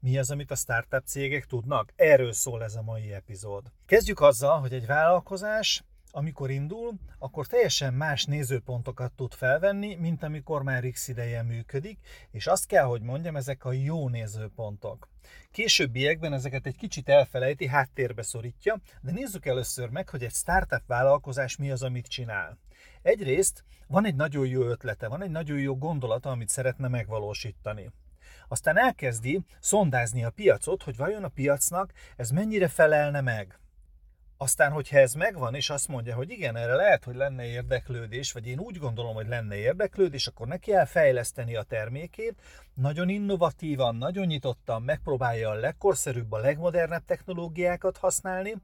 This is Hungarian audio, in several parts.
Mi az, amit a startup cégek tudnak? Erről szól ez a mai epizód. Kezdjük azzal, hogy egy vállalkozás amikor indul, akkor teljesen más nézőpontokat tud felvenni, mint amikor már x ideje működik, és azt kell, hogy mondjam, ezek a jó nézőpontok. Későbbiekben ezeket egy kicsit elfelejti, háttérbe szorítja, de nézzük először meg, hogy egy startup vállalkozás mi az, amit csinál. Egyrészt van egy nagyon jó ötlete, van egy nagyon jó gondolata, amit szeretne megvalósítani. Aztán elkezdi szondázni a piacot, hogy vajon a piacnak ez mennyire felelne meg. Aztán, hogyha ez megvan, és azt mondja, hogy igen, erre lehet, hogy lenne érdeklődés, vagy én úgy gondolom, hogy lenne érdeklődés, akkor neki kell fejleszteni a termékét, nagyon innovatívan, nagyon nyitottan megpróbálja a legkorszerűbb, a legmodernebb technológiákat használni,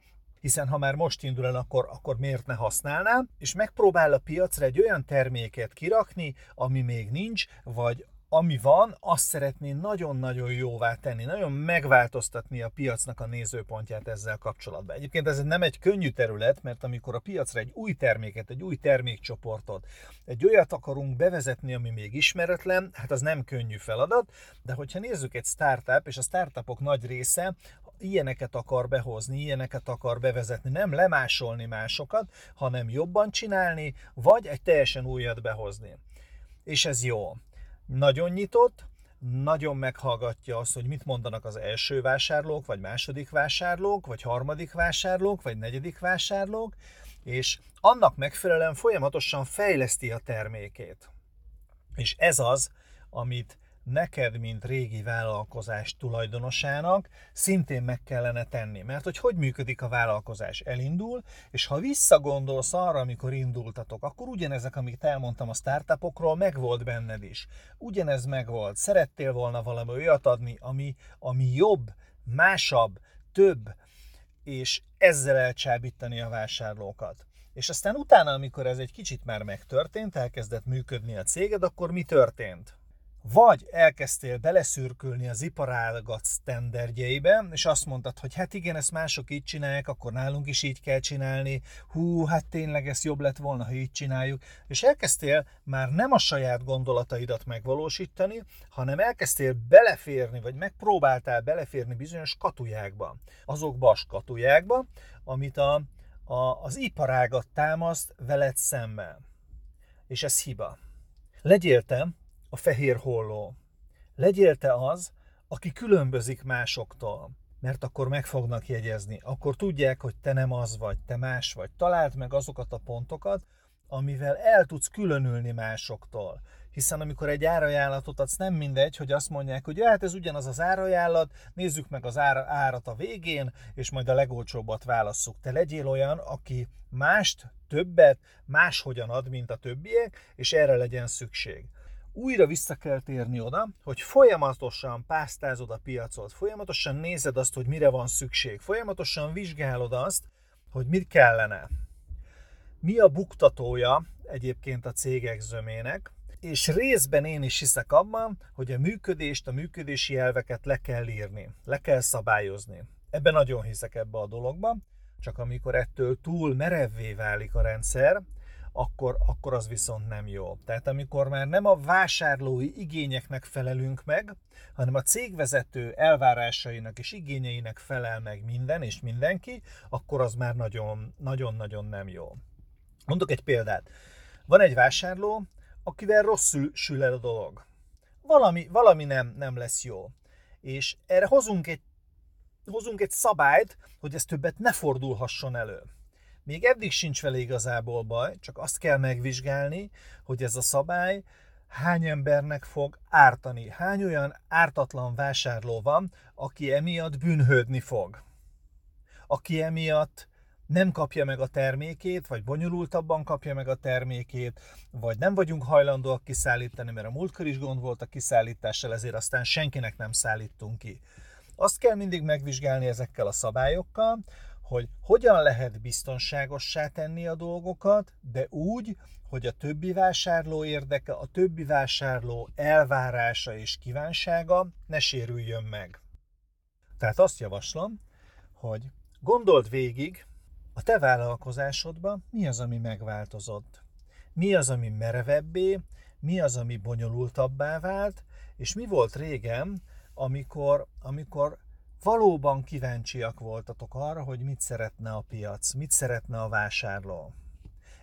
hiszen ha már most indul el, akkor, akkor miért ne használná, és megpróbál a piacra egy olyan terméket kirakni, ami még nincs, vagy ami van, azt szeretné nagyon-nagyon jóvá tenni, nagyon megváltoztatni a piacnak a nézőpontját ezzel kapcsolatban. Egyébként ez nem egy könnyű terület, mert amikor a piacra egy új terméket, egy új termékcsoportot, egy olyat akarunk bevezetni, ami még ismeretlen, hát az nem könnyű feladat, de hogyha nézzük egy startup, és a startupok nagy része ilyeneket akar behozni, ilyeneket akar bevezetni, nem lemásolni másokat, hanem jobban csinálni, vagy egy teljesen újat behozni. És ez jó nagyon nyitott, nagyon meghallgatja azt, hogy mit mondanak az első vásárlók, vagy második vásárlók, vagy harmadik vásárlók, vagy negyedik vásárlók, és annak megfelelően folyamatosan fejleszti a termékét. És ez az, amit neked, mint régi vállalkozás tulajdonosának szintén meg kellene tenni. Mert hogy hogy működik a vállalkozás? Elindul, és ha visszagondolsz arra, amikor indultatok, akkor ugyanezek, amit elmondtam a startupokról, megvolt benned is. Ugyanez megvolt. Szerettél volna valami olyat adni, ami, ami jobb, másabb, több, és ezzel elcsábítani a vásárlókat. És aztán utána, amikor ez egy kicsit már megtörtént, elkezdett működni a céged, akkor mi történt? Vagy elkezdtél beleszürkülni az iparágat sztenderdjeibe, és azt mondtad, hogy hát igen, ezt mások így csinálják, akkor nálunk is így kell csinálni, hú, hát tényleg ez jobb lett volna, ha így csináljuk, és elkezdtél már nem a saját gondolataidat megvalósítani, hanem elkezdtél beleférni, vagy megpróbáltál beleférni bizonyos katujákba, azokba a skatujákba, amit a, a, az iparágat támaszt veled szemben. És ez hiba. Legyél te a fehér holló. Legyél te az, aki különbözik másoktól, mert akkor meg fognak jegyezni, akkor tudják, hogy te nem az vagy, te más vagy. Találd meg azokat a pontokat, amivel el tudsz különülni másoktól. Hiszen amikor egy árajánlatot adsz, nem mindegy, hogy azt mondják, hogy ja, hát ez ugyanaz az árajánlat, nézzük meg az ára, árat a végén, és majd a legolcsóbbat válasszuk. Te legyél olyan, aki mást, többet, máshogyan ad, mint a többiek, és erre legyen szükség újra vissza kell térni oda, hogy folyamatosan pásztázod a piacot, folyamatosan nézed azt, hogy mire van szükség, folyamatosan vizsgálod azt, hogy mit kellene. Mi a buktatója egyébként a cégek zömének, és részben én is hiszek abban, hogy a működést, a működési elveket le kell írni, le kell szabályozni. Ebben nagyon hiszek ebbe a dologba, csak amikor ettől túl merevvé válik a rendszer, akkor, akkor az viszont nem jó. Tehát amikor már nem a vásárlói igényeknek felelünk meg, hanem a cégvezető elvárásainak és igényeinek felel meg minden és mindenki, akkor az már nagyon-nagyon nem jó. Mondok egy példát. Van egy vásárló, akivel rosszul sül el a dolog. Valami, valami nem, nem lesz jó. És erre hozunk egy, hozunk egy szabályt, hogy ez többet ne fordulhasson elő. Még eddig sincs vele igazából baj, csak azt kell megvizsgálni, hogy ez a szabály hány embernek fog ártani. Hány olyan ártatlan vásárló van, aki emiatt bűnhődni fog. Aki emiatt nem kapja meg a termékét, vagy bonyolultabban kapja meg a termékét, vagy nem vagyunk hajlandóak kiszállítani, mert a múltkor is gond volt a kiszállítással, ezért aztán senkinek nem szállítunk ki. Azt kell mindig megvizsgálni ezekkel a szabályokkal, hogy hogyan lehet biztonságossá tenni a dolgokat, de úgy, hogy a többi vásárló érdeke, a többi vásárló elvárása és kívánsága ne sérüljön meg. Tehát azt javaslom, hogy gondold végig, a te vállalkozásodban mi az, ami megváltozott. Mi az, ami merevebbé, mi az, ami bonyolultabbá vált, és mi volt régen, amikor, amikor valóban kíváncsiak voltatok arra, hogy mit szeretne a piac, mit szeretne a vásárló.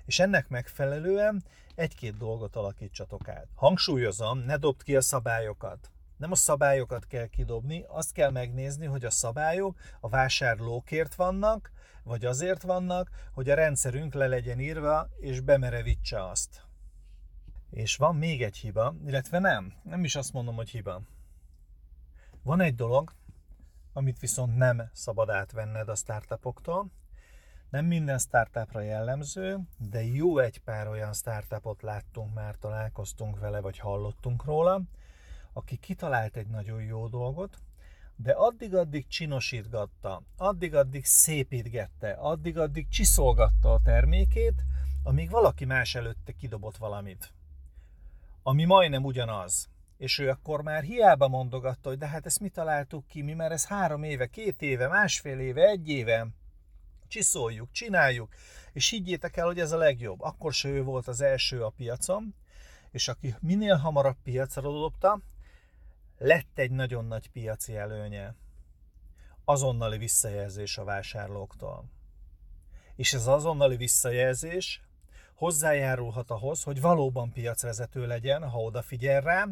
És ennek megfelelően egy-két dolgot alakítsatok át. Hangsúlyozom, ne dobd ki a szabályokat. Nem a szabályokat kell kidobni, azt kell megnézni, hogy a szabályok a vásárlókért vannak, vagy azért vannak, hogy a rendszerünk le legyen írva, és bemerevítse azt. És van még egy hiba, illetve nem, nem is azt mondom, hogy hiba. Van egy dolog, amit viszont nem szabad átvenned a startupoktól. Nem minden startupra jellemző, de jó egy pár olyan startupot láttunk már, találkoztunk vele, vagy hallottunk róla, aki kitalált egy nagyon jó dolgot, de addig-addig csinosítgatta, addig-addig szépítgette, addig-addig csiszolgatta a termékét, amíg valaki más előtte kidobott valamit. Ami majdnem ugyanaz. És ő akkor már hiába mondogatta, hogy de hát ezt mi találtuk ki, mi már ez három éve, két éve, másfél éve, egy éve, csiszoljuk, csináljuk, és higgyétek el, hogy ez a legjobb. Akkor se ő volt az első a piacon, és aki minél hamarabb piacra dobta, lett egy nagyon nagy piaci előnye. Azonnali visszajelzés a vásárlóktól. És ez azonnali visszajelzés hozzájárulhat ahhoz, hogy valóban piacvezető legyen, ha odafigyel rá,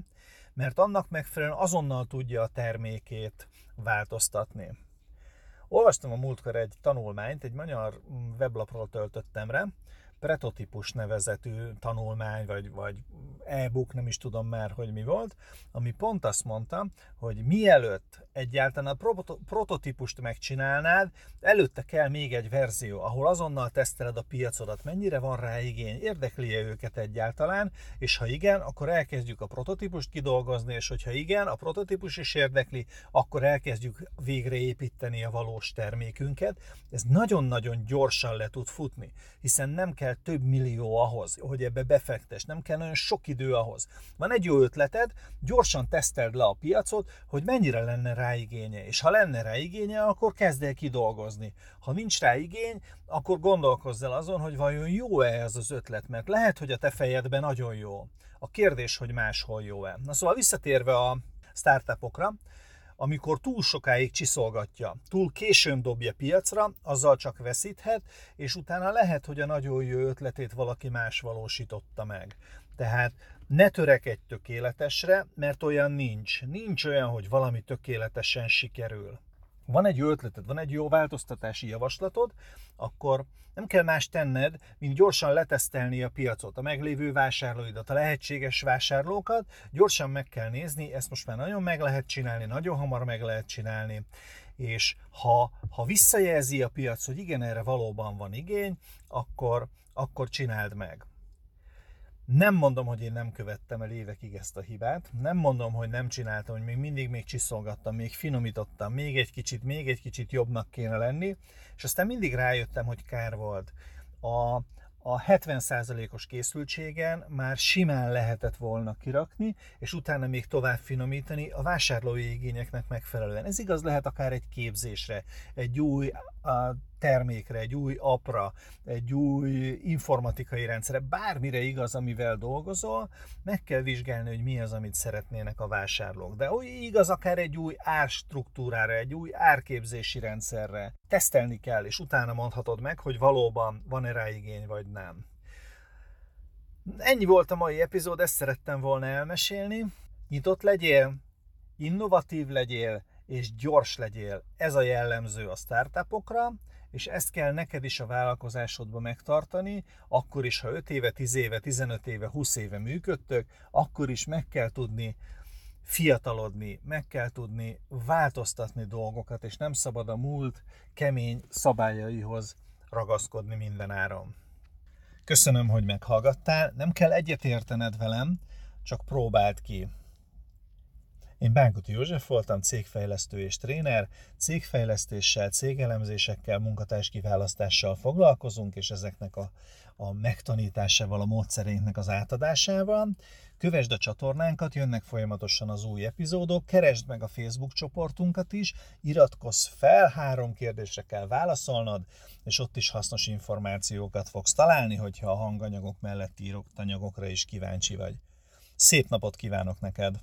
mert annak megfelelően azonnal tudja a termékét változtatni. Olvastam a múltkor egy tanulmányt, egy magyar weblapról töltöttem rá, pretotípus nevezetű tanulmány, vagy, vagy e-book, nem is tudom már, hogy mi volt, ami pont azt mondta, hogy mielőtt egyáltalán a prototípust megcsinálnád, előtte kell még egy verzió, ahol azonnal teszteled a piacodat, mennyire van rá igény, érdekli -e őket egyáltalán, és ha igen, akkor elkezdjük a prototípust kidolgozni, és hogyha igen, a prototípus is érdekli, akkor elkezdjük végre építeni a valós termékünket. Ez nagyon-nagyon gyorsan le tud futni, hiszen nem kell több millió ahhoz, hogy ebbe befektes, nem kell nagyon sok idő ahhoz. Van egy jó ötleted, gyorsan teszteld le a piacot, hogy mennyire lenne rá igénye, és ha lenne rá igénye, akkor kezd el kidolgozni. Ha nincs rá igény, akkor gondolkozz el azon, hogy vajon jó-e ez az ötlet, mert lehet, hogy a te fejedben nagyon jó. A kérdés, hogy máshol jó-e. Na szóval visszatérve a startupokra, amikor túl sokáig csiszolgatja, túl későn dobja piacra, azzal csak veszíthet, és utána lehet, hogy a nagyon jó ötletét valaki más valósította meg. Tehát ne törekedj tökéletesre, mert olyan nincs. Nincs olyan, hogy valami tökéletesen sikerül. Van egy ötleted, van egy jó változtatási javaslatod, akkor nem kell más tenned, mint gyorsan letesztelni a piacot, a meglévő vásárlóidat, a lehetséges vásárlókat, gyorsan meg kell nézni, ezt most már nagyon meg lehet csinálni, nagyon hamar meg lehet csinálni, és ha, ha visszajelzi a piac, hogy igen, erre valóban van igény, akkor, akkor csináld meg. Nem mondom, hogy én nem követtem el évekig ezt a hibát, nem mondom, hogy nem csináltam, hogy még mindig még csiszolgattam, még finomítottam, még egy kicsit, még egy kicsit jobbnak kéne lenni, és aztán mindig rájöttem, hogy kár volt. A, a 70%-os készültségen már simán lehetett volna kirakni, és utána még tovább finomítani a vásárlói igényeknek megfelelően. Ez igaz lehet akár egy képzésre, egy új a termékre, egy új apra, egy új informatikai rendszerre, bármire igaz, amivel dolgozol, meg kell vizsgálni, hogy mi az, amit szeretnének a vásárlók. De úgy igaz akár egy új árstruktúrára, egy új árképzési rendszerre. Tesztelni kell, és utána mondhatod meg, hogy valóban van-e rá igény, vagy nem. Ennyi volt a mai epizód, ezt szerettem volna elmesélni. Nyitott legyél, innovatív legyél, és gyors legyél. Ez a jellemző a startupokra, és ezt kell neked is a vállalkozásodban megtartani, akkor is, ha 5 éve, 10 éve, 15 éve, 20 éve működtök, akkor is meg kell tudni fiatalodni, meg kell tudni változtatni dolgokat, és nem szabad a múlt kemény szabályaihoz ragaszkodni minden áron. Köszönöm, hogy meghallgattál, nem kell egyetértened velem, csak próbáld ki. Én Bánkuti József voltam, cégfejlesztő és tréner. Cégfejlesztéssel, cégelemzésekkel, munkatárs kiválasztással foglalkozunk, és ezeknek a, a megtanításával, a módszereinknek az átadásával. Kövesd a csatornánkat, jönnek folyamatosan az új epizódok, keresd meg a Facebook csoportunkat is, iratkozz fel, három kérdésre kell válaszolnod, és ott is hasznos információkat fogsz találni, hogyha a hanganyagok mellett írott anyagokra is kíváncsi vagy. Szép napot kívánok neked!